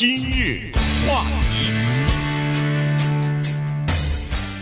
今日话题，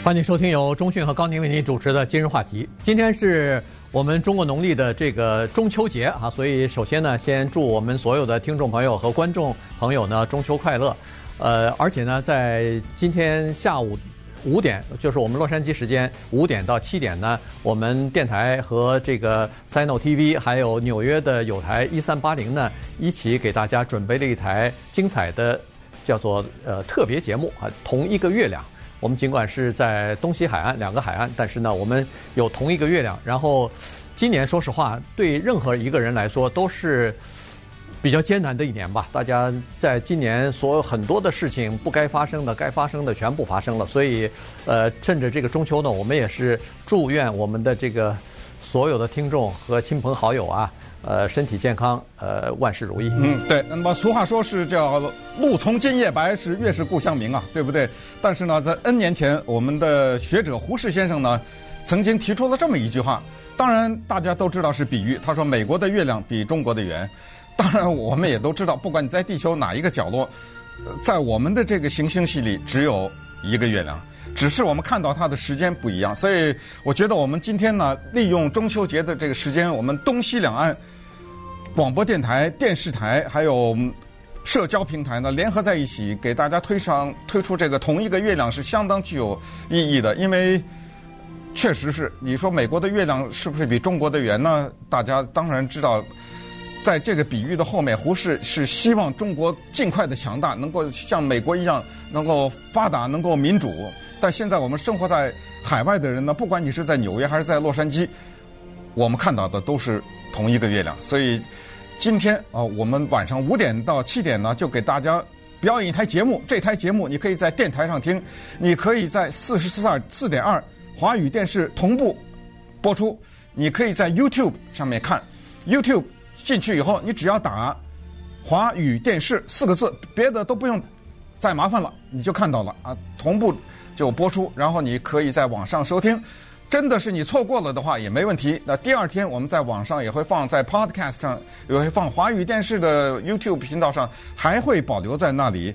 欢迎收听由中讯和高宁为您主持的今日话题。今天是我们中国农历的这个中秋节啊，所以首先呢，先祝我们所有的听众朋友和观众朋友呢中秋快乐。呃，而且呢，在今天下午。五点就是我们洛杉矶时间五点到七点呢，我们电台和这个 Sino TV 还有纽约的友台一三八零呢，一起给大家准备了一台精彩的叫做呃特别节目啊，同一个月亮。我们尽管是在东西海岸两个海岸，但是呢，我们有同一个月亮。然后今年说实话，对任何一个人来说都是。比较艰难的一年吧，大家在今年所有很多的事情不该发生的、该发生的全部发生了，所以，呃，趁着这个中秋呢，我们也是祝愿我们的这个所有的听众和亲朋好友啊，呃，身体健康，呃，万事如意。嗯，对。那么俗话说是叫“露从今夜白，是月是故乡明”啊，对不对？但是呢，在 N 年前，我们的学者胡适先生呢，曾经提出了这么一句话，当然大家都知道是比喻，他说美国的月亮比中国的圆。当然，我们也都知道，不管你在地球哪一个角落，在我们的这个行星系里，只有一个月亮，只是我们看到它的时间不一样。所以，我觉得我们今天呢，利用中秋节的这个时间，我们东西两岸广播电台、电视台还有社交平台呢，联合在一起，给大家推上推出这个同一个月亮，是相当具有意义的。因为确实是，你说美国的月亮是不是比中国的圆呢？大家当然知道。在这个比喻的后面，胡适是希望中国尽快的强大，能够像美国一样能够发达，能够民主。但现在我们生活在海外的人呢，不管你是在纽约还是在洛杉矶，我们看到的都是同一个月亮。所以今天啊，我们晚上五点到七点呢，就给大家表演一台节目。这台节目你可以在电台上听，你可以在四十四二四点二华语电视同步播出，你可以在 YouTube 上面看 YouTube。进去以后，你只要打“华语电视”四个字，别的都不用再麻烦了，你就看到了啊，同步就播出，然后你可以在网上收听。真的是你错过了的话也没问题，那第二天我们在网上也会放在 Podcast 上，也会放华语电视的 YouTube 频道上，还会保留在那里。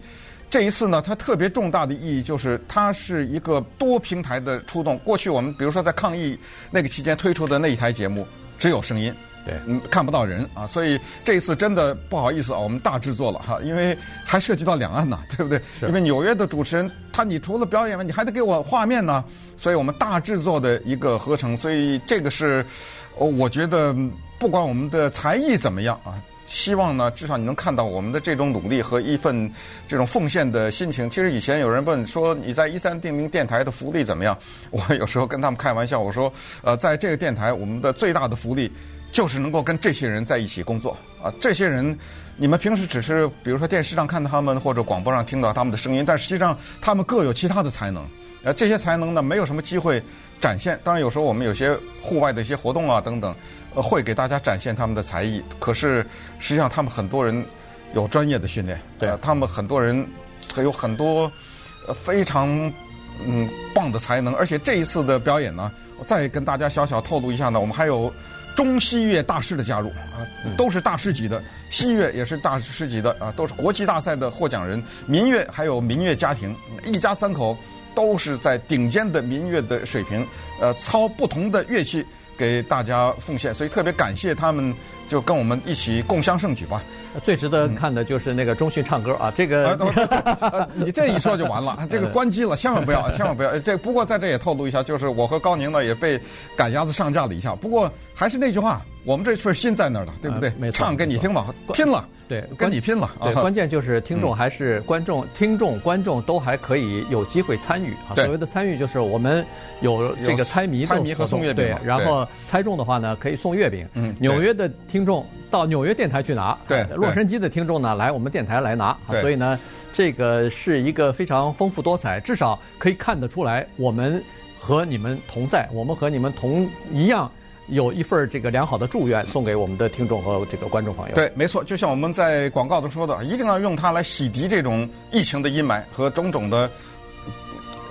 这一次呢，它特别重大的意义就是它是一个多平台的出动。过去我们比如说在抗疫那个期间推出的那一台节目，只有声音。对，嗯，看不到人啊，所以这一次真的不好意思啊，我们大制作了哈，因为还涉及到两岸呢，对不对？因为纽约的主持人他，你除了表演完，你还得给我画面呢，所以我们大制作的一个合成，所以这个是，我觉得不管我们的才艺怎么样啊，希望呢，至少你能看到我们的这种努力和一份这种奉献的心情。其实以前有人问说你在一三定零电台的福利怎么样，我有时候跟他们开玩笑，我说，呃，在这个电台，我们的最大的福利。就是能够跟这些人在一起工作啊！这些人，你们平时只是比如说电视上看他们或者广播上听到他们的声音，但实际上他们各有其他的才能。呃，这些才能呢，没有什么机会展现。当然，有时候我们有些户外的一些活动啊等等，呃，会给大家展现他们的才艺。可是实际上，他们很多人有专业的训练，对、呃，他们很多人有很多呃非常嗯棒的才能。而且这一次的表演呢，我再跟大家小小透露一下呢，我们还有。中西乐大师的加入啊，都是大师级的，西乐也是大师级的啊，都是国际大赛的获奖人。民乐还有民乐家庭，一家三口都是在顶尖的民乐的水平，呃，操不同的乐器给大家奉献，所以特别感谢他们。就跟我们一起共襄盛举吧。最值得看的就是那个中讯唱歌啊，这个、啊、你这一说就完了，这个关机了，千万不要，千万不要。这不过在这也透露一下，就是我和高宁呢也被赶鸭子上架了一下。不过还是那句话，我们这份心在那儿的，对不对？啊、没错，唱给你听吧，拼了，对，跟你拼了。对，关键就是听众还是观众，听众观众都还可以有机会参与啊。所谓的参与就是我们有这个猜谜，猜谜和送月饼。对，然后猜中的话呢，可以送月饼。嗯，纽约的听众。到纽约电台去拿，对，洛杉矶的听众呢，来我们电台来拿，所以呢，这个是一个非常丰富多彩，至少可以看得出来，我们和你们同在，我们和你们同一样，有一份这个良好的祝愿送给我们的听众和这个观众朋友。对，没错，就像我们在广告中说的，一定要用它来洗涤这种疫情的阴霾和种种的。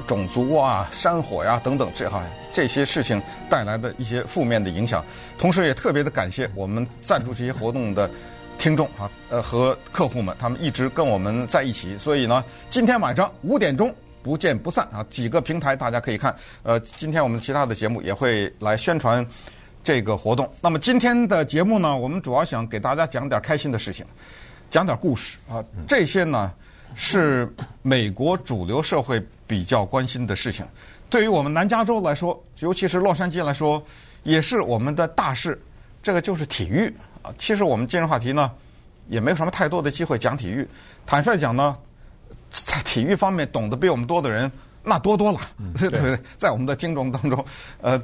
种族啊、山火呀、等等，这哈这些事情带来的一些负面的影响，同时也特别的感谢我们赞助这些活动的听众啊，呃和客户们，他们一直跟我们在一起，所以呢，今天晚上五点钟不见不散啊！几个平台大家可以看，呃，今天我们其他的节目也会来宣传这个活动。那么今天的节目呢，我们主要想给大家讲点开心的事情，讲点故事啊，这些呢是美国主流社会比较关心的事情，对于我们南加州来说，尤其是洛杉矶来说，也是我们的大事。这个就是体育。啊，其实我们今日话题呢，也没有什么太多的机会讲体育。坦率讲呢，在体育方面懂得比我们多的人那多多了，嗯、对，对对？在我们的听众当中，呃，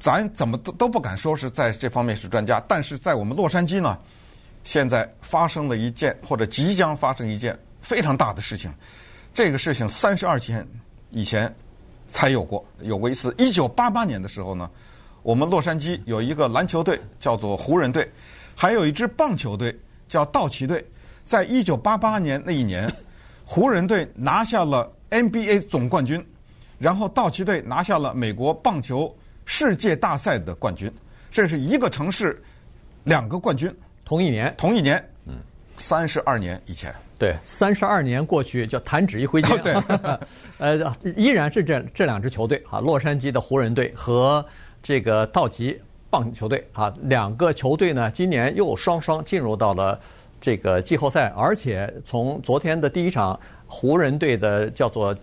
咱怎么都都不敢说是在这方面是专家。但是在我们洛杉矶呢，现在发生了一件或者即将发生一件非常大的事情。这个事情三十二天以前才有过，有过一次。一九八八年的时候呢，我们洛杉矶有一个篮球队叫做湖人队。还有一支棒球队叫道奇队，在一九八八年那一年，湖人队拿下了 NBA 总冠军，然后道奇队拿下了美国棒球世界大赛的冠军。这是一个城市两个冠军，同一年，同一年，嗯，三十二年以前，对，三十二年过去，叫弹指一挥间，对，呃，依然是这这两支球队啊，洛杉矶的湖人队和这个道奇。棒球队啊，两个球队呢，今年又双双进入到了这个季后赛，而且从昨天的第一场湖人队的叫做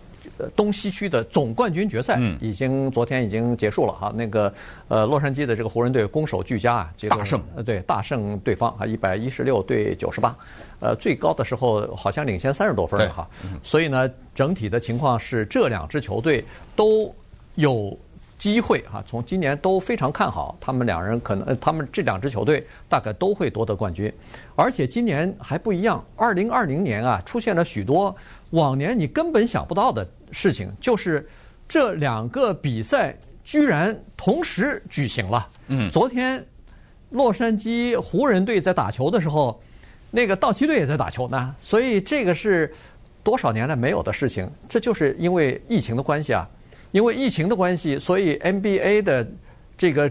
东西区的总冠军决赛，已经昨天已经结束了哈。那个呃，洛杉矶的这个湖人队攻守俱佳啊，大胜，呃，对，大胜对方啊，一百一十六对九十八，呃，最高的时候好像领先三十多分哈。所以呢，整体的情况是这两支球队都有。机会哈，从今年都非常看好他们两人，可能他们这两支球队大概都会夺得冠军，而且今年还不一样。二零二零年啊，出现了许多往年你根本想不到的事情，就是这两个比赛居然同时举行了。嗯，昨天洛杉矶湖人队在打球的时候，那个道奇队也在打球呢，所以这个是多少年来没有的事情。这就是因为疫情的关系啊。因为疫情的关系，所以 NBA 的这个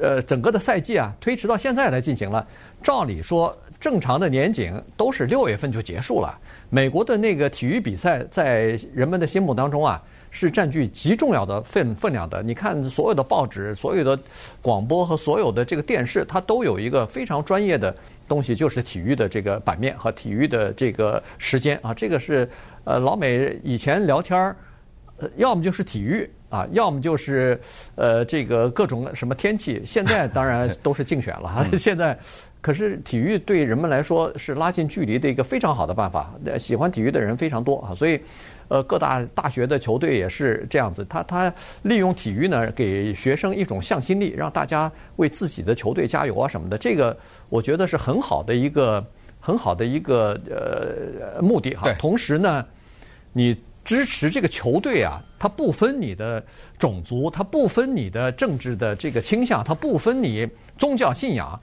呃整个的赛季啊推迟到现在来进行了。照理说，正常的年景都是六月份就结束了。美国的那个体育比赛在人们的心目当中啊是占据极重要的分分量的。你看，所有的报纸、所有的广播和所有的这个电视，它都有一个非常专业的东西，就是体育的这个版面和体育的这个时间啊。这个是呃老美以前聊天儿。呃，要么就是体育啊，要么就是呃这个各种什么天气。现在当然 都是竞选了哈。现在，可是体育对人们来说是拉近距离的一个非常好的办法。喜欢体育的人非常多啊，所以呃各大大学的球队也是这样子。他他利用体育呢，给学生一种向心力，让大家为自己的球队加油啊什么的。这个我觉得是很好的一个很好的一个呃目的哈。同时呢，你。支持这个球队啊，它不分你的种族，它不分你的政治的这个倾向，它不分你宗教信仰，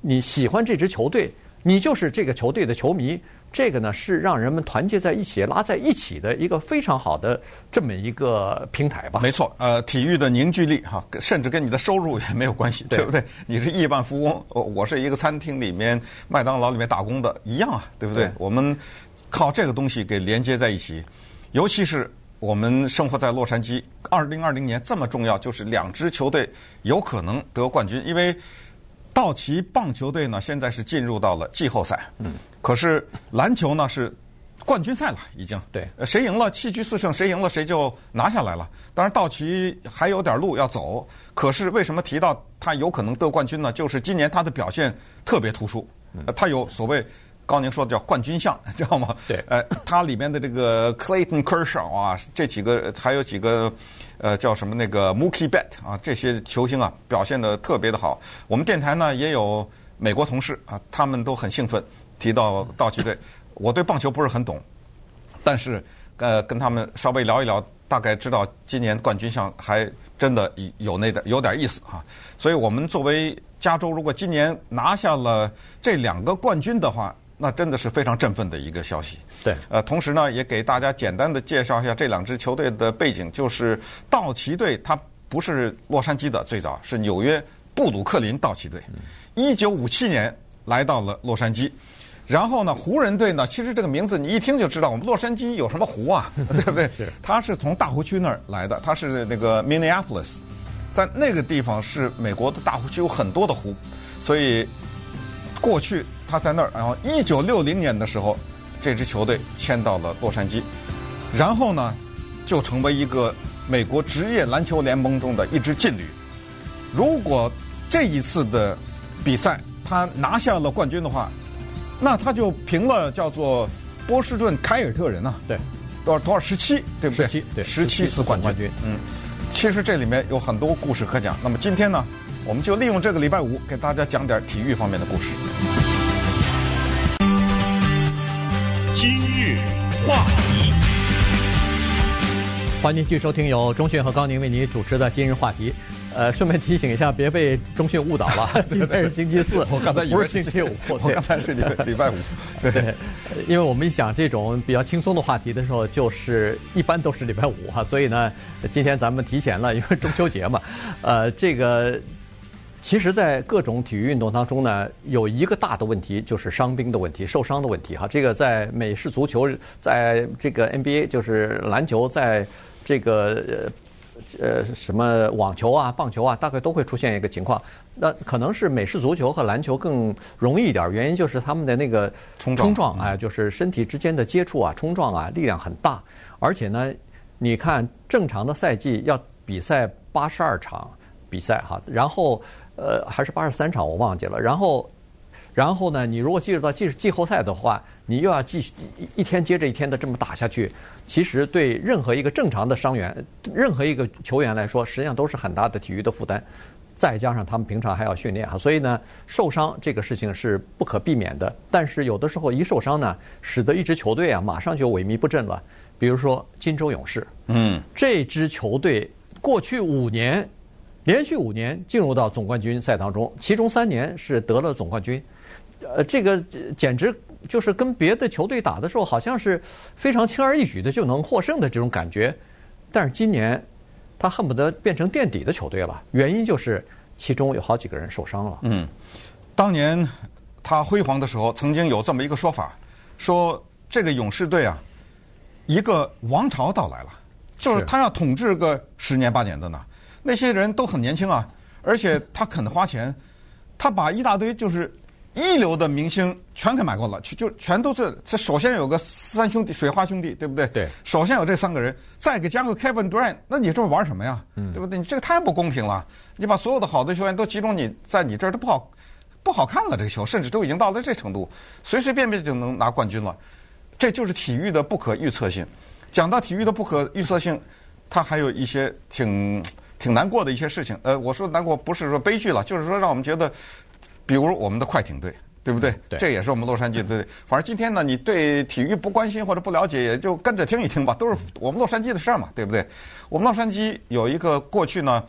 你喜欢这支球队，你就是这个球队的球迷。这个呢，是让人们团结在一起、拉在一起的一个非常好的这么一个平台吧。没错，呃，体育的凝聚力哈，甚至跟你的收入也没有关系，对，对不对？你是亿万富翁，我是一个餐厅里面麦当劳里面打工的，一样啊，对不对？对，我们靠这个东西给连接在一起。尤其是我们生活在洛杉矶，二零二零年这么重要，就是两支球队有可能得冠军。因为道奇棒球队呢，现在是进入到了季后赛，嗯，可是篮球呢是冠军赛了，已经。对，谁赢了七局四胜，谁赢了谁就拿下来了。当然，道奇还有点路要走。可是为什么提到他有可能得冠军呢？就是今年他的表现特别突出，他有所谓。高宁说的叫冠军相，知道吗？对，呃，它里面的这个 Clayton Kershaw 啊，这几个还有几个，呃，叫什么那个 Mookie Betts 啊，这些球星啊，表现的特别的好。我们电台呢也有美国同事啊，他们都很兴奋提到道奇队。我对棒球不是很懂，但是呃，跟他们稍微聊一聊，大概知道今年冠军相还真的有那点有点意思哈。所以我们作为加州，如果今年拿下了这两个冠军的话，那真的是非常振奋的一个消息。对，呃，同时呢，也给大家简单的介绍一下这两支球队的背景。就是道奇队，它不是洛杉矶的，最早是纽约布鲁克林道奇队，一九五七年来到了洛杉矶。然后呢，湖人队呢，其实这个名字你一听就知道，我们洛杉矶有什么湖啊，对不对？是。他是从大湖区那儿来的，它是那个 Minneapolis，在那个地方是美国的大湖区，有很多的湖，所以过去他在那儿。然后一九六零年的时候，这支球队迁到了洛杉矶，然后呢，就成为一个美国职业篮球联盟中的一支劲旅。如果这一次的比赛他拿下了冠军的话，那他就平了叫做波士顿凯尔特人啊，对，多少多少十七，对不对？十七，对，十七次冠军。冠军，嗯，其实这里面有很多故事可讲。那么今天呢，我们就利用这个礼拜五给大家讲点体育方面的故事。话题，欢迎继续收听由中讯和高宁为您主持的今日话题。呃，顺便提醒一下，别被中讯误导了。今天是星期四，我刚才不是星期五。我刚才是礼礼拜五。对，对，因为我们一讲这种比较轻松的话题的时候，就是一般都是礼拜五哈，所以呢，今天咱们提前了，因为中秋节嘛。呃，这个其实，在各种体育运动当中呢，有一个大的问题，就是伤兵的问题、受伤的问题哈。这个在美式足球，在这个 NBA 就是篮球，在这个。呃，呃什么网球啊、棒球啊，大概都会出现一个情况。那可能是美式足球和篮球更容易一点，原因就是他们的那个冲撞，冲撞啊，就是身体之间的接触啊、冲撞啊，力量很大。而且呢，你看正常的赛季要比赛八十二场比赛哈，然后呃还是八十三场我忘记了，然后。然后呢，你如果进入到季季后赛的话，你又要继续一一天接着一天的这么打下去，其实对任何一个正常的伤员、任何一个球员来说，实际上都是很大的体育的负担。再加上他们平常还要训练啊，所以呢，受伤这个事情是不可避免的。但是有的时候一受伤呢，使得一支球队啊马上就萎靡不振了。比如说金州勇士，嗯，这支球队过去五年连续五年进入到总冠军赛当中，其中三年是得了总冠军。呃，这个简直就是跟别的球队打的时候，好像是非常轻而易举的就能获胜的这种感觉。但是今年，他恨不得变成垫底的球队了。原因就是其中有好几个人受伤了。嗯，当年他辉煌的时候，曾经有这么一个说法，说这个勇士队啊，一个王朝到来了，就是他要统治个十年八年的呢。那些人都很年轻啊，而且他肯花钱，他把一大堆就是。一流的明星全给买过了，就就全都是。这首先有个三兄弟，水花兄弟，对不对？对。首先有这三个人，再给加个 Kevin Durant，那你这玩什么呀？嗯。对不对？你这个太不公平了。你把所有的好的球员都集中你在你这儿，都不好，不好看了。这个球甚至都已经到了这程度，随随便便就能拿冠军了。这就是体育的不可预测性。讲到体育的不可预测性，它还有一些挺挺难过的一些事情。呃，我说难过不是说悲剧了，就是说让我们觉得。比如我们的快艇队，对不对？对，这也是我们洛杉矶队。反正今天呢，你对体育不关心或者不了解，也就跟着听一听吧，都是我们洛杉矶的事儿嘛，对不对？我们洛杉矶有一个过去呢，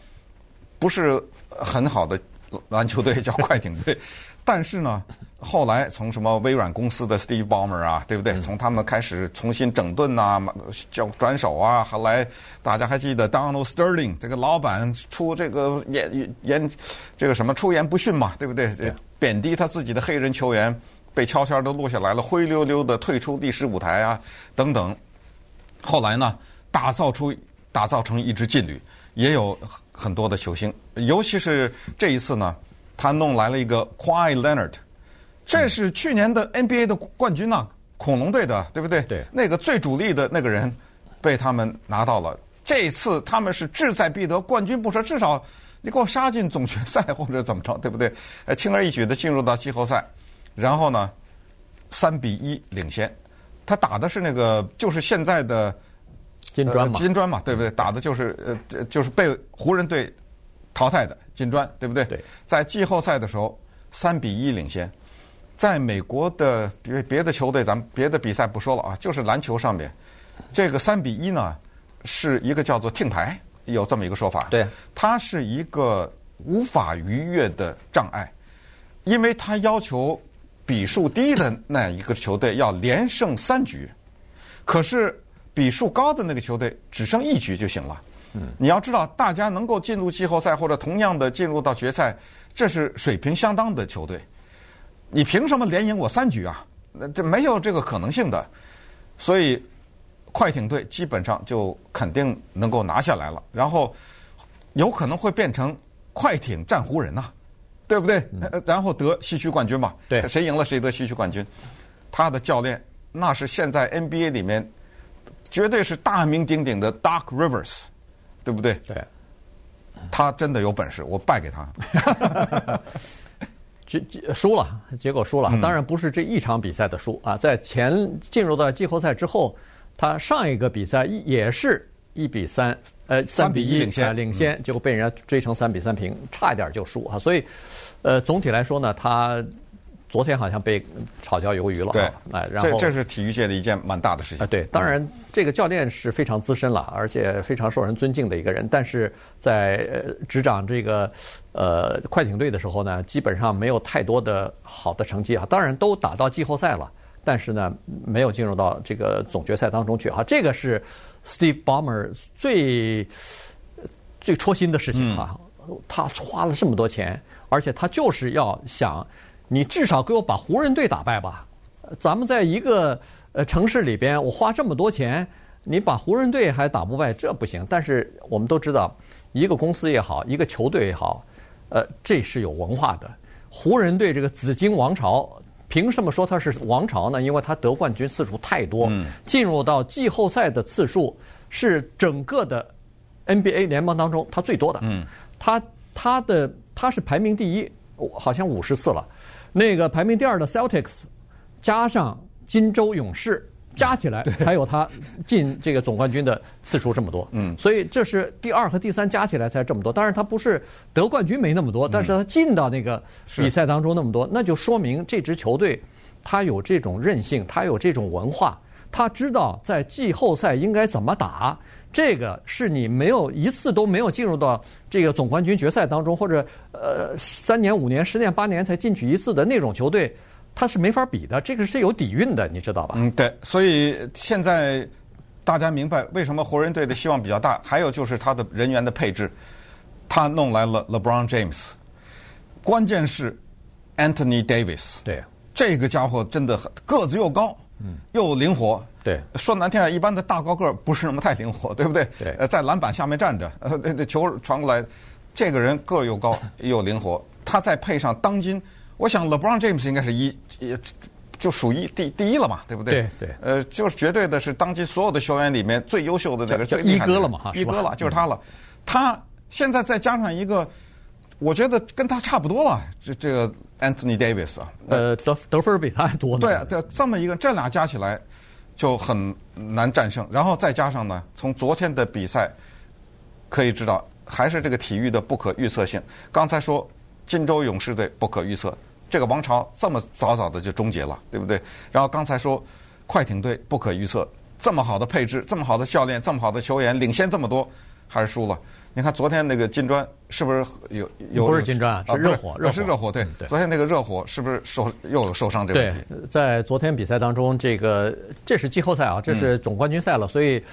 不是很好的篮球队，叫快艇队。但是呢，后来从什么微软公司的 Steve Ballmer 啊，对不对？从他们开始重新整顿呐，叫转手啊。后来大家还记得 Donald Sterling 这个老板出这个言言这个什么出言不逊嘛，对不对？贬低他自己的黑人球员，被悄悄地录下来了，灰溜溜的退出历史舞台啊，等等。后来呢，打造出打造成一支劲旅，也有很多的球星，尤其是这一次呢。他弄来了一个 Kawhi Leonard，这是去年的 NBA 的冠军呐、啊，恐龙队的，对不对？对。那个最主力的那个人被他们拿到了。这次他们是志在必得，冠军不说，至少你给我杀进总决赛或者怎么着，对不对？呃，轻而易举的进入到季后赛，然后呢，三比一领先。他打的是那个就是现在的金砖嘛、呃，金砖嘛，对不对？打的就是呃，就是被湖人队。淘汰的金砖，对不对？对，在季后赛的时候，三比一领先。在美国的别别的球队，咱们别的比赛不说了啊，就是篮球上面，这个三比一呢，是一个叫做听牌，有这么一个说法。对，它是一个无法逾越的障碍，因为它要求比数低的那一个球队要连胜三局，可是比数高的那个球队只剩一局就行了。你要知道，大家能够进入季后赛或者同样的进入到决赛，这是水平相当的球队。你凭什么连赢我三局啊？那这没有这个可能性的。所以快艇队基本上就肯定能够拿下来了，然后有可能会变成快艇战湖人呐、啊，对不对？嗯、然后得西区冠军嘛？对，谁赢了谁得西区冠军。他的教练那是现在 NBA 里面绝对是大名鼎鼎的 Doc Rivers，对不对？对，他真的有本事，我败给他。结输了，结果输了。当然不是这一场比赛的输啊，在前进入到季后赛之后，他上一个比赛也是一比三，呃，三比一领先，领先，结果被人家追成三比三平，差一点就输啊。所以，呃，总体来说呢，他。昨天好像被炒掉鱿鱼了，对，哎，然后这这是体育界的一件蛮大的事情。啊，对，当然这个教练是非常资深了，而且非常受人尊敬的一个人。但是在执掌这个呃快艇队的时候呢，基本上没有太多的好的成绩啊。当然都打到季后赛了，但是呢没有进入到这个总决赛当中去啊。这个是 Steve Ballmer 最最戳心的事情啊。他花了这么多钱，而且他就是要想。你至少给我把湖人队打败吧！咱们在一个呃城市里边，我花这么多钱，你把湖人队还打不败，这不行。但是我们都知道，一个公司也好，一个球队也好，呃，这是有文化的。湖人队这个紫金王朝，凭什么说它是王朝呢？因为它得冠军次数太多，进入到季后赛的次数是整个的 NBA 联盟当中它最多的。嗯，它它的它是排名第一，好像五十次了。那个排名第二的 Celtics，加上金州勇士，加起来才有他进这个总冠军的次数这么多。嗯，所以这是第二和第三加起来才这么多。当然他不是得冠军没那么多，但是他进到那个比赛当中那么多，那就说明这支球队他有这种韧性，他有这种文化，他知道在季后赛应该怎么打。这个是你没有一次都没有进入到这个总冠军决赛当中，或者呃三年五年十年八年才进去一次的那种球队，他是没法比的。这个是有底蕴的，你知道吧？嗯，对。所以现在大家明白为什么湖人队的希望比较大。还有就是他的人员的配置，他弄来了 LeBron James，关键是 Anthony Davis。对，这个家伙真的很个子又高，嗯，又灵活。对，说难听点，一般的大高个不是那么太灵活，对不对？对。呃，在篮板下面站着，呃，那球传过来，这个人个儿又高 又灵活，他再配上当今，我想 LeBron James 应该是一，也就属一第第一了嘛，对不对？对对。呃，就是绝对的是当今所有的球员里面最优秀的那个最厉害的。一哥了嘛，哈，一哥了，就是他了。他现在再加上一个，我觉得跟他差不多了，这这个 Anthony Davis 啊。呃，得得分比他还多呢。对对，这么一个，这俩加起来。就很难战胜，然后再加上呢，从昨天的比赛可以知道，还是这个体育的不可预测性。刚才说金州勇士队不可预测，这个王朝这么早早的就终结了，对不对？然后刚才说快艇队不可预测，这么好的配置，这么好的教练，这么好的球员，领先这么多，还是输了。你看昨天那个金砖是不是有有？不是金砖啊，是热火，热是热火。对，昨天那个热火是不是受又有受伤这个问题？对，在昨天比赛当中，这个这是季后赛啊，这是总冠军赛了，所以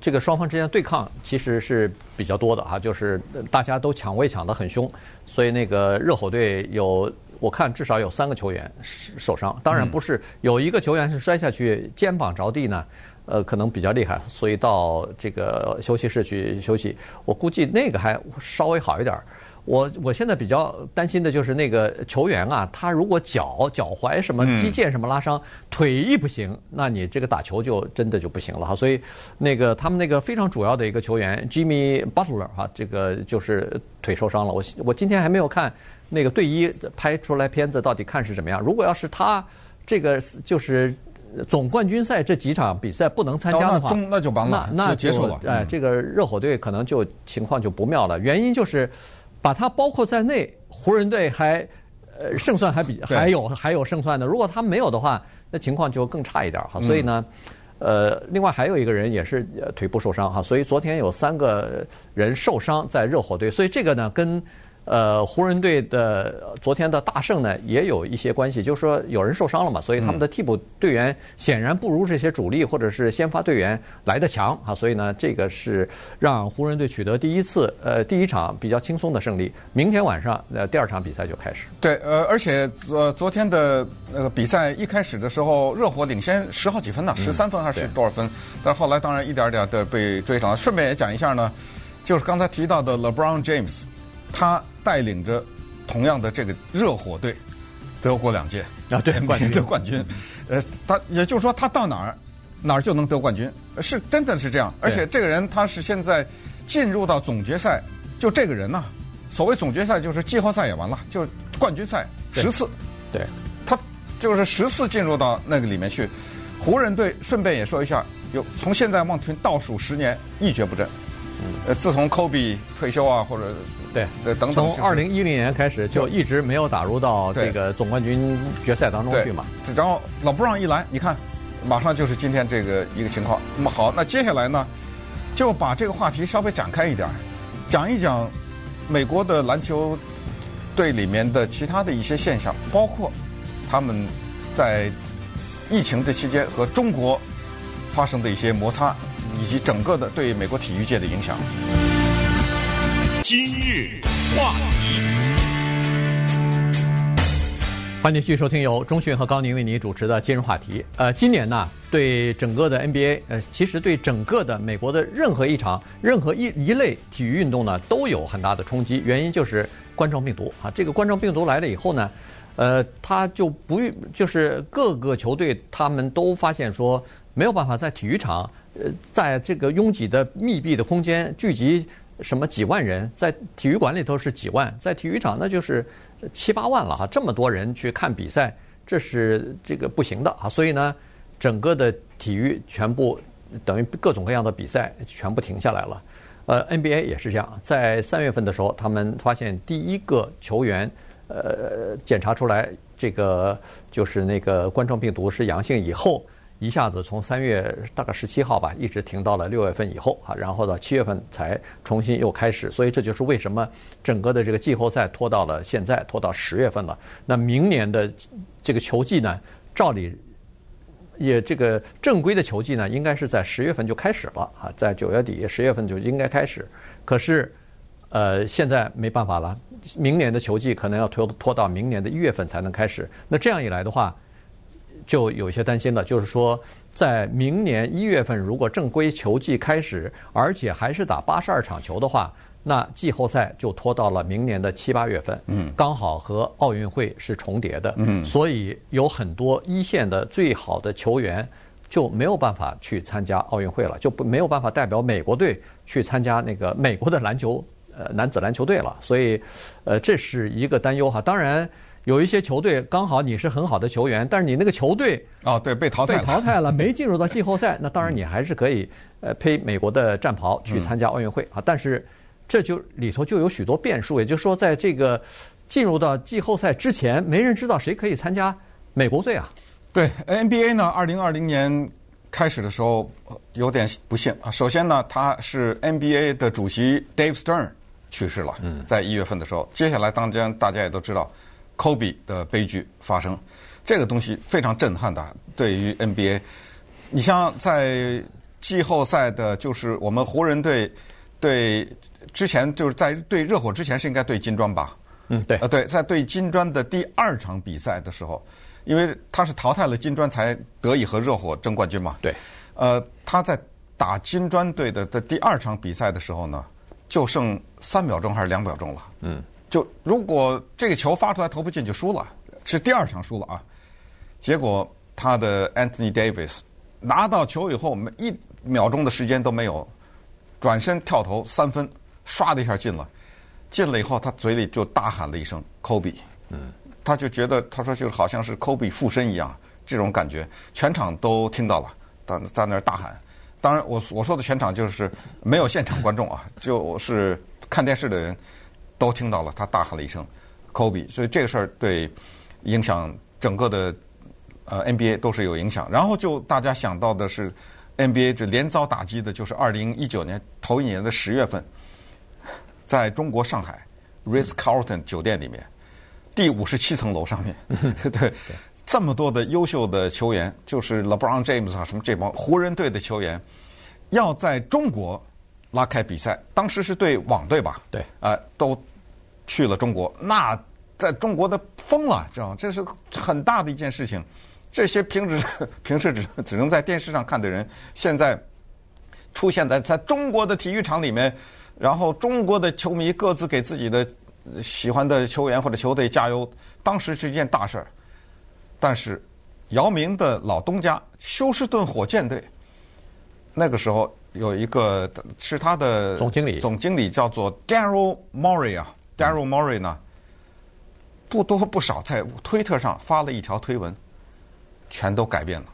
这个双方之间的对抗其实是比较多的啊，就是大家都抢位抢得很凶，所以那个热火队有我看至少有三个球员受伤，当然不是有一个球员是摔下去肩膀着地呢。呃，可能比较厉害，所以到这个休息室去休息。我估计那个还稍微好一点。我我现在比较担心的就是那个球员啊，他如果脚脚踝什么肌腱什么拉伤，腿一不行，那你这个打球就真的就不行了哈。所以那个他们那个非常主要的一个球员 Jimmy Butler 哈，这个就是腿受伤了。我我今天还没有看那个队医拍出来片子，到底看是怎么样。如果要是他这个就是。总冠军赛这几场比赛不能参加的话，那那就完了，那就结束了。哎，这个热火队可能就情况就不妙了。原因就是把他包括在内，湖人队还呃胜算还比还有还有胜算的。如果他没有的话，那情况就更差一点哈。所以呢，呃，另外还有一个人也是腿部受伤哈。所以昨天有三个人受伤在热火队，所以这个呢跟呃，湖人队的昨天的大胜呢，也有一些关系，就是说有人受伤了嘛，所以他们的替补队员显然不如这些主力或者是先发队员来得强啊，所以呢，这个是让湖人队取得第一次呃第一场比较轻松的胜利。明天晚上呃第二场比赛就开始。对，呃，而且昨昨天的那个比赛一开始的时候，热火领先十好几分呢，十三分还是多少分？但后来当然一点点的被追上。顺便也讲一下呢，就是刚才提到的 LeBron James。他带领着同样的这个热火队得过两届啊，对，冠军得冠军。呃，他也就是说，他到哪儿哪儿就能得冠军，是真的是这样。而且这个人他是现在进入到总决赛，就这个人呐，所谓总决赛就是季后赛也完了，就是冠军赛十次，对，他就是十次进入到那个里面去。湖人队顺便也说一下，有从现在往前倒数十年一蹶不振。呃，自从科比退休啊，或者。对，这等等，从二零一零年开始就一直没有打入到这个总冠军决赛当中去嘛。然后老布让一来，你看，马上就是今天这个一个情况。那么好，那接下来呢，就把这个话题稍微展开一点，讲一讲美国的篮球队里面的其他的一些现象，包括他们在疫情的期间和中国发生的一些摩擦，以及整个的对美国体育界的影响。今日话题，欢迎继续收听由钟讯和高宁为您主持的今日话题。呃，今年呢，对整个的 NBA，呃，其实对整个的美国的任何一场、任何一一类体育运动呢，都有很大的冲击。原因就是冠状病毒啊，这个冠状病毒来了以后呢，呃，他就不就是各个球队他们都发现说没有办法在体育场，呃，在这个拥挤的密闭的空间聚集。什么几万人在体育馆里头是几万，在体育场那就是七八万了哈，这么多人去看比赛，这是这个不行的啊。所以呢，整个的体育全部等于各种各样的比赛全部停下来了。呃，NBA 也是这样，在三月份的时候，他们发现第一个球员呃检查出来这个就是那个冠状病毒是阳性以后。一下子从三月大概十七号吧，一直停到了六月份以后啊，然后到七月份才重新又开始，所以这就是为什么整个的这个季后赛拖到了现在，拖到十月份了。那明年的这个球季呢，照理也这个正规的球季呢，应该是在十月份就开始了啊，在九月底十月份就应该开始。可是，呃，现在没办法了，明年的球季可能要拖拖到明年的一月份才能开始。那这样一来的话，就有些担心了，就是说，在明年一月份，如果正规球季开始，而且还是打八十二场球的话，那季后赛就拖到了明年的七八月份，嗯，刚好和奥运会是重叠的，嗯，所以有很多一线的最好的球员就没有办法去参加奥运会了，就不没有办法代表美国队去参加那个美国的篮球呃男子篮球队了，所以，呃，这是一个担忧哈。当然。有一些球队刚好你是很好的球员，但是你那个球队哦，对，被淘汰了，被淘汰了，没进入到季后赛，那当然你还是可以呃披美国的战袍去参加奥运会啊。但是这就里头就有许多变数，也就是说，在这个进入到季后赛之前，没人知道谁可以参加美国队啊。对 NBA 呢，二零二零年开始的时候有点不幸啊。首先呢，他是 NBA 的主席 Dave Stern 去世了，在一月份的时候。接下来当然大家也都知道。科比的悲剧发生，这个东西非常震撼的。对于 NBA，你像在季后赛的，就是我们湖人队对之前就是在对热火之前是应该对金砖吧？嗯，对。呃，对，在对金砖的第二场比赛的时候，因为他是淘汰了金砖才得以和热火争冠军嘛。对。呃，他在打金砖队的的第二场比赛的时候呢，就剩三秒钟还是两秒钟了。嗯。就如果这个球发出来投不进就输了，是第二场输了啊。结果他的 Anthony Davis 拿到球以后，没一秒钟的时间都没有，转身跳投三分，唰的一下进了。进了以后，他嘴里就大喊了一声 “Kobe”，嗯，他就觉得他说就是好像是 Kobe 附身一样，这种感觉全场都听到了，在在那儿大喊。当然，我我说的全场就是没有现场观众啊，就是看电视的人。都听到了，他大喊了一声 “Kobe”，所以这个事儿对影响整个的呃 NBA 都是有影响。然后就大家想到的是 NBA 这连遭打击的，就是二零一九年头一年的十月份，在中国上海 Ritz Carlton 酒店里面，第五十七层楼上面，对，这么多的优秀的球员，就是 LeBron James 啊，什么这帮湖人队的球员，要在中国拉开比赛，当时是对网队吧？对，啊、呃，都去了中国，那在中国的疯了，知道吗？这是很大的一件事情。这些平时 平时只只能在电视上看的人，现在出现在在中国的体育场里面，然后中国的球迷各自给自己的喜欢的球员或者球队加油，当时是一件大事儿。但是姚明的老东家休斯顿火箭队，那个时候有一个是他的总经理，总经理叫做 Daryl Morey 啊，Daryl Morey 呢，不多不少在推特上发了一条推文。全都改变了，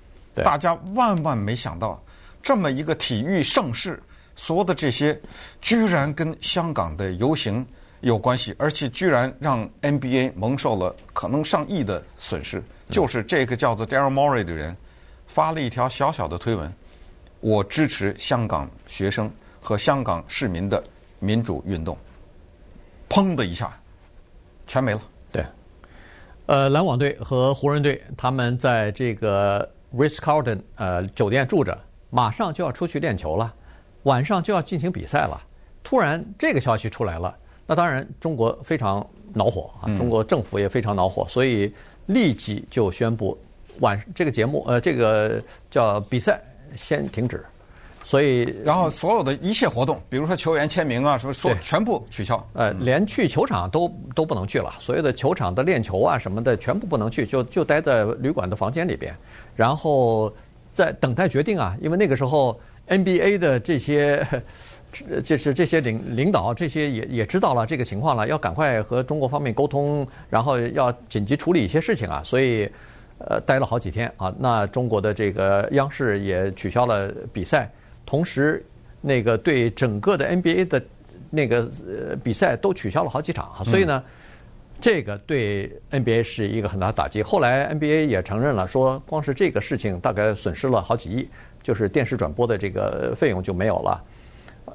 大家万万没想到，这么一个体育盛世，所有的这些居然跟香港的游行有关系，而且居然让 NBA 蒙受了可能上亿的损失。就是这个叫做 Daryl Morey 的人发了一条小小的推文：“我支持香港学生和香港市民的民主运动。”砰的一下，全没了。对呃，篮网队和湖人队他们在这个 Ritz-Carlton 呃酒店住着，马上就要出去练球了，晚上就要进行比赛了。突然这个消息出来了，那当然中国非常恼火啊，中国政府也非常恼火，所以立即就宣布晚这个节目呃这个叫比赛先停止。所以，然后所有的一切活动，比如说球员签名啊，什么所全部取消。呃，连去球场都都不能去了，所有的球场的练球啊什么的全部不能去，就就待在旅馆的房间里边，然后在等待决定啊。因为那个时候 NBA 的这些，就是这些领领导这些也也知道了这个情况了，要赶快和中国方面沟通，然后要紧急处理一些事情啊。所以，呃，待了好几天啊。那中国的这个央视也取消了比赛。同时，那个对整个的 NBA 的那个呃比赛都取消了好几场哈，所以呢，这个对 NBA 是一个很大的打击。后来 NBA 也承认了，说光是这个事情大概损失了好几亿，就是电视转播的这个费用就没有了。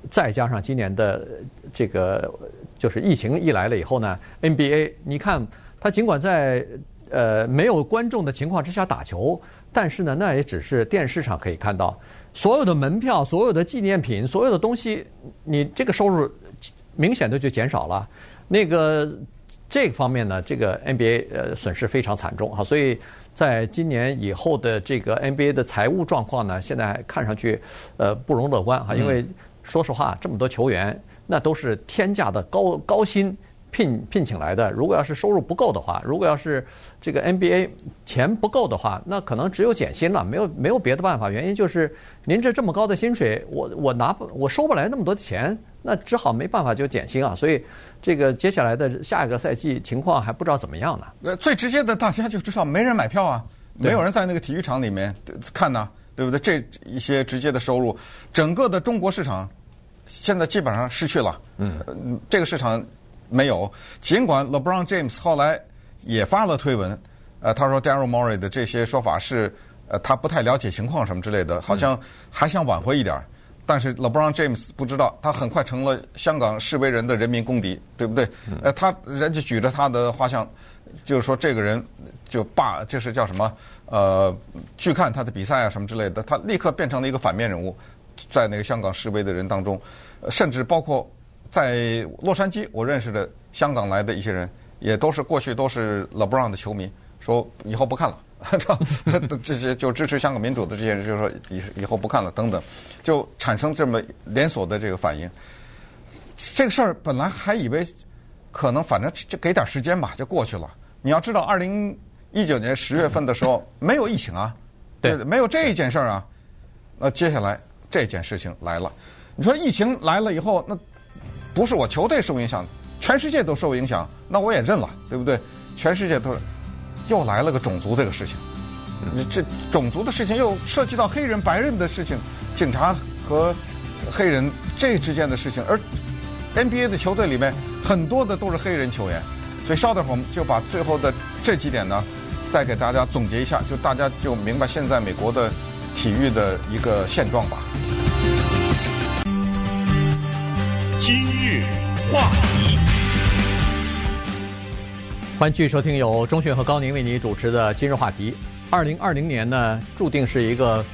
再加上今年的这个就是疫情一来了以后呢，NBA 你看他尽管在呃没有观众的情况之下打球，但是呢，那也只是电视上可以看到。所有的门票、所有的纪念品、所有的东西，你这个收入明显的就减少了。那个这个方面呢，这个 NBA 呃损失非常惨重哈。所以在今年以后的这个 NBA 的财务状况呢，现在看上去呃不容乐观哈。因为说实话，这么多球员，那都是天价的高高薪。聘聘请来的，如果要是收入不够的话，如果要是这个 NBA 钱不够的话，那可能只有减薪了，没有没有别的办法。原因就是您这这么高的薪水，我我拿不我收不来那么多钱，那只好没办法就减薪啊。所以这个接下来的下一个赛季情况还不知道怎么样呢。呃，最直接的大家就知道没人买票啊，没有人在那个体育场里面看呢，对不对？这一些直接的收入，整个的中国市场现在基本上失去了。嗯，这个市场。没有，尽管 LeBron James 后来也发了推文，呃，他说 Daryl Morey 的这些说法是，呃，他不太了解情况什么之类的，好像还想挽回一点儿。但是 LeBron James 不知道，他很快成了香港示威人的人民公敌，对不对？呃，他人家举着他的画像，就是说这个人就罢，就是叫什么，呃，去看他的比赛啊什么之类的，他立刻变成了一个反面人物，在那个香港示威的人当中，甚至包括。在洛杉矶，我认识的香港来的一些人，也都是过去都是 LeBron 的球迷，说以后不看了，这些就支持香港民主的这些人，就说以以后不看了等等，就产生这么连锁的这个反应。这个事儿本来还以为可能反正就给点时间吧，就过去了。你要知道，二零一九年十月份的时候没有疫情啊，对，没有这一件事儿啊。那接下来这件事情来了，你说疫情来了以后，那。不是我球队受影响，全世界都受影响，那我也认了，对不对？全世界都又来了个种族这个事情，这种族的事情又涉及到黑人白人的事情，警察和黑人这之间的事情，而 NBA 的球队里面很多的都是黑人球员，所以稍等会儿我们就把最后的这几点呢，再给大家总结一下，就大家就明白现在美国的体育的一个现状吧。今日话题，欢迎继续收听由中讯和高宁为你主持的今日话题。二零二零年呢，注定是一个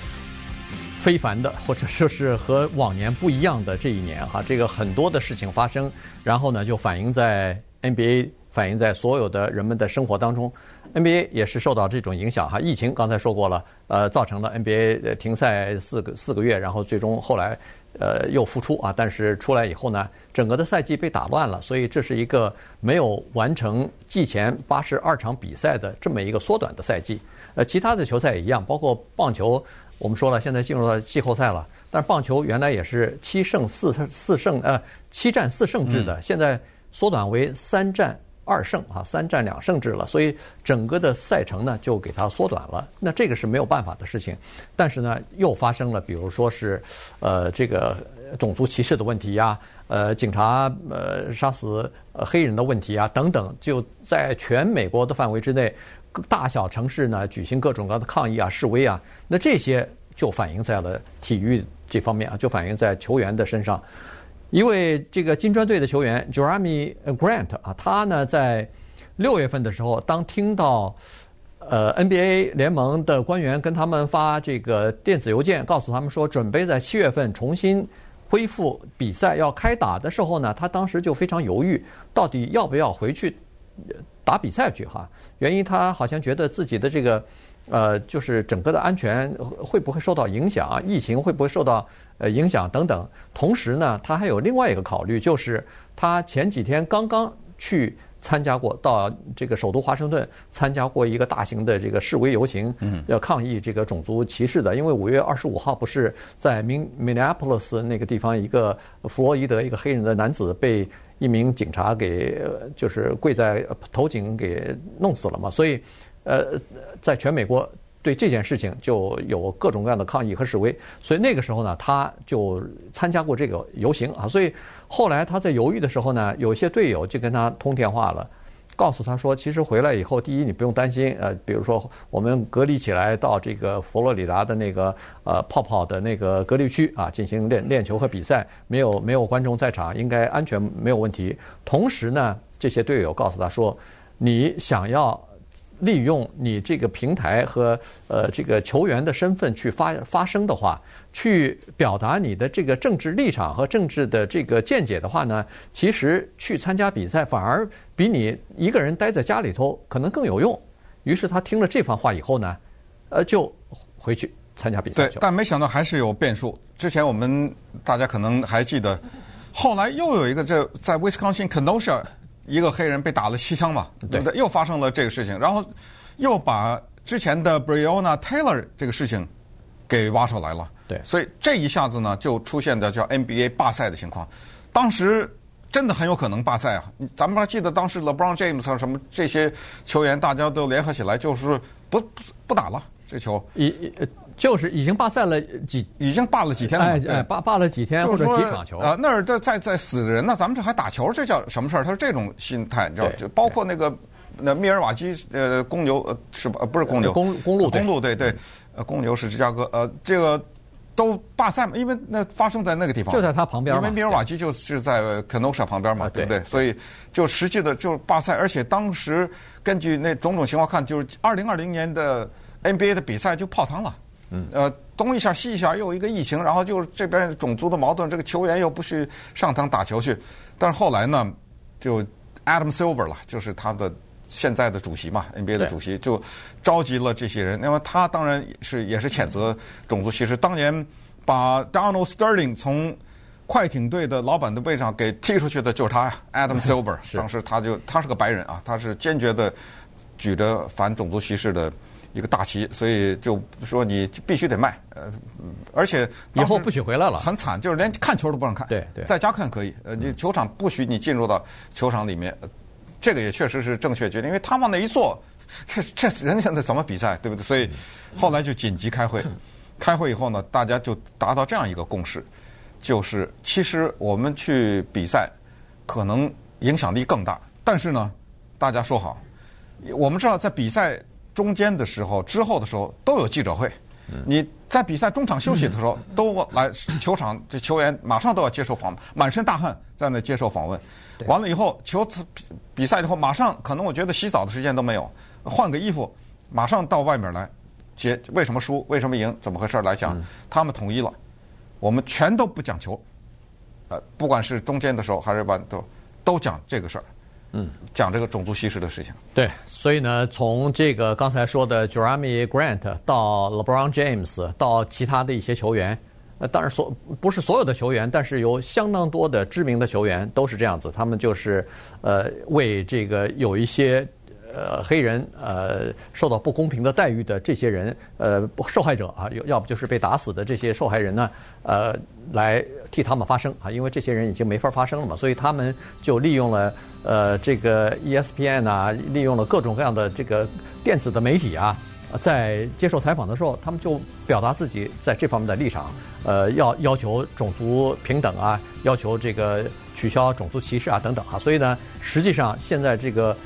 非凡的，或者说是和往年不一样的这一年哈。这个很多的事情发生，然后呢，就反映在 NBA，反映在所有的人们的生活当中。NBA 也是受到这种影响哈。疫情刚才说过了，呃，造成了 NBA 停赛四个四个月，然后最终后来。呃，又复出啊！但是出来以后呢，整个的赛季被打乱了，所以这是一个没有完成季前八十二场比赛的这么一个缩短的赛季。呃，其他的球赛也一样，包括棒球，我们说了，现在进入到季后赛了。但是棒球原来也是七胜四四胜呃七战四胜制的，现在缩短为三战二胜啊，三战两胜制了，所以整个的赛程呢就给它缩短了。那这个是没有办法的事情，但是呢又发生了，比如说是，呃，这个种族歧视的问题呀，呃，警察呃杀死黑人的问题啊等等，就在全美国的范围之内，大小城市呢举行各种各样的抗议啊示威啊，那这些就反映在了体育这方面啊，就反映在球员的身上。一位这个金砖队的球员 Jeremy Grant 啊，他呢在六月份的时候，当听到呃 NBA 联盟的官员跟他们发这个电子邮件，告诉他们说准备在七月份重新恢复比赛要开打的时候呢，他当时就非常犹豫，到底要不要回去打比赛去哈？原因他好像觉得自己的这个呃，就是整个的安全会不会受到影响啊？疫情会不会受到？呃，影响等等。同时呢，他还有另外一个考虑，就是他前几天刚刚去参加过，到这个首都华盛顿参加过一个大型的这个示威游行，要抗议这个种族歧视的。因为五月二十五号不是在明 Minneapolis 那个地方，一个弗洛伊德一个黑人的男子被一名警察给就是跪在头颈给弄死了嘛？所以，呃，在全美国。对这件事情就有各种各样的抗议和示威，所以那个时候呢，他就参加过这个游行啊。所以后来他在犹豫的时候呢，有些队友就跟他通电话了，告诉他说，其实回来以后，第一你不用担心，呃，比如说我们隔离起来到这个佛罗里达的那个呃泡泡的那个隔离区啊，进行练练球和比赛，没有没有观众在场，应该安全没有问题。同时呢，这些队友告诉他说，你想要。利用你这个平台和呃这个球员的身份去发发声的话，去表达你的这个政治立场和政治的这个见解的话呢，其实去参加比赛反而比你一个人待在家里头可能更有用。于是他听了这番话以后呢，呃，就回去参加比赛。对，但没想到还是有变数。之前我们大家可能还记得，后来又有一个这在威斯康星 Kenosha。一个黑人被打了七枪嘛，对不对？又发生了这个事情，然后又把之前的 Breonna Taylor 这个事情给挖出来了。对，所以这一下子呢，就出现的叫 NBA 罢赛的情况。当时真的很有可能罢赛啊！咱们还记得当时 LeBron James 和什么这些球员，大家都联合起来，就是不不不打了这球。一就是已经罢赛了几，已经罢了几天了。哎，罢罢了几天或者几场球。啊，那儿在在在死的人呢，咱们这还打球，这叫什么事儿？他是这种心态，你知道？就包括那个那密尔瓦基呃公牛呃是吧？不是公牛，公公路公路对对，呃公牛是芝加哥呃这个都罢赛嘛，因为那发生在那个地方，就在他旁边。因为密尔瓦基就是在 Kenosha 旁边嘛，对不对？所以就实际的就罢赛，而且当时根据那种种情况看，就是二零二零年的 NBA 的比赛就泡汤了。嗯，呃，东一下西一下，又一个疫情，然后就是这边种族的矛盾，这个球员又不去上场打球去，但是后来呢，就 Adam Silver 了，就是他的现在的主席嘛，NBA 的主席，就召集了这些人，那么他当然是也是谴责种族歧视，当年把 Donald Sterling 从快艇队的老板的位上给踢出去的就是他呀，Adam Silver，当时他就他是个白人啊，他是坚决的举着反种族歧视的。一个大旗，所以就说你必须得卖，呃，而且以后不许回来了，很惨，就是连看球都不让看，对对，在家看可以，呃，你球场不许你进入到球场里面，这个也确实是正确决定，因为他往那一坐，这这人家那怎么比赛，对不对？所以后来就紧急开会，开会以后呢，大家就达到这样一个共识，就是其实我们去比赛可能影响力更大，但是呢，大家说好，我们知道在比赛。中间的时候，之后的时候都有记者会。你在比赛中场休息的时候，都来球场，这球员马上都要接受访问，满身大汗在那接受访问。完了以后，球比赛以后，马上可能我觉得洗澡的时间都没有，换个衣服，马上到外面来接为什么输，为什么赢，怎么回事来讲。他们统一了，我们全都不讲球，呃，不管是中间的时候还是完都都讲这个事儿。嗯，讲这个种族歧视的事情。对，所以呢，从这个刚才说的 Jeremy Grant 到 LeBron James 到其他的一些球员，呃，当然所不是所有的球员，但是有相当多的知名的球员都是这样子，他们就是呃为这个有一些呃黑人呃受到不公平的待遇的这些人呃受害者啊，要要不就是被打死的这些受害人呢，呃来替他们发声啊，因为这些人已经没法发声了嘛，所以他们就利用了。呃，这个 ESPN 啊，利用了各种各样的这个电子的媒体啊，在接受采访的时候，他们就表达自己在这方面的立场。呃，要要求种族平等啊，要求这个取消种族歧视啊，等等啊。所以呢，实际上现在这个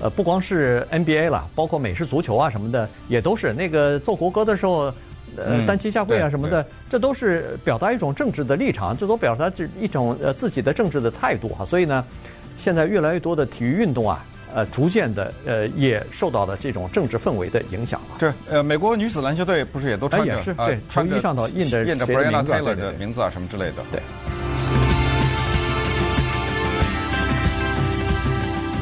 呃，不光是 NBA 了，包括美式足球啊什么的，也都是那个做国歌的时候，呃，单膝下跪啊什么的，这都是表达一种政治的立场，这都表达一种呃自己的政治的态度哈。所以呢。现在越来越多的体育运动啊，呃，逐渐的呃，也受到了这种政治氛围的影响了。对，呃，美国女子篮球队不是也都穿着啊，对，穿着上头印着印着 Breonna Taylor 的名字啊，什么之类的。对。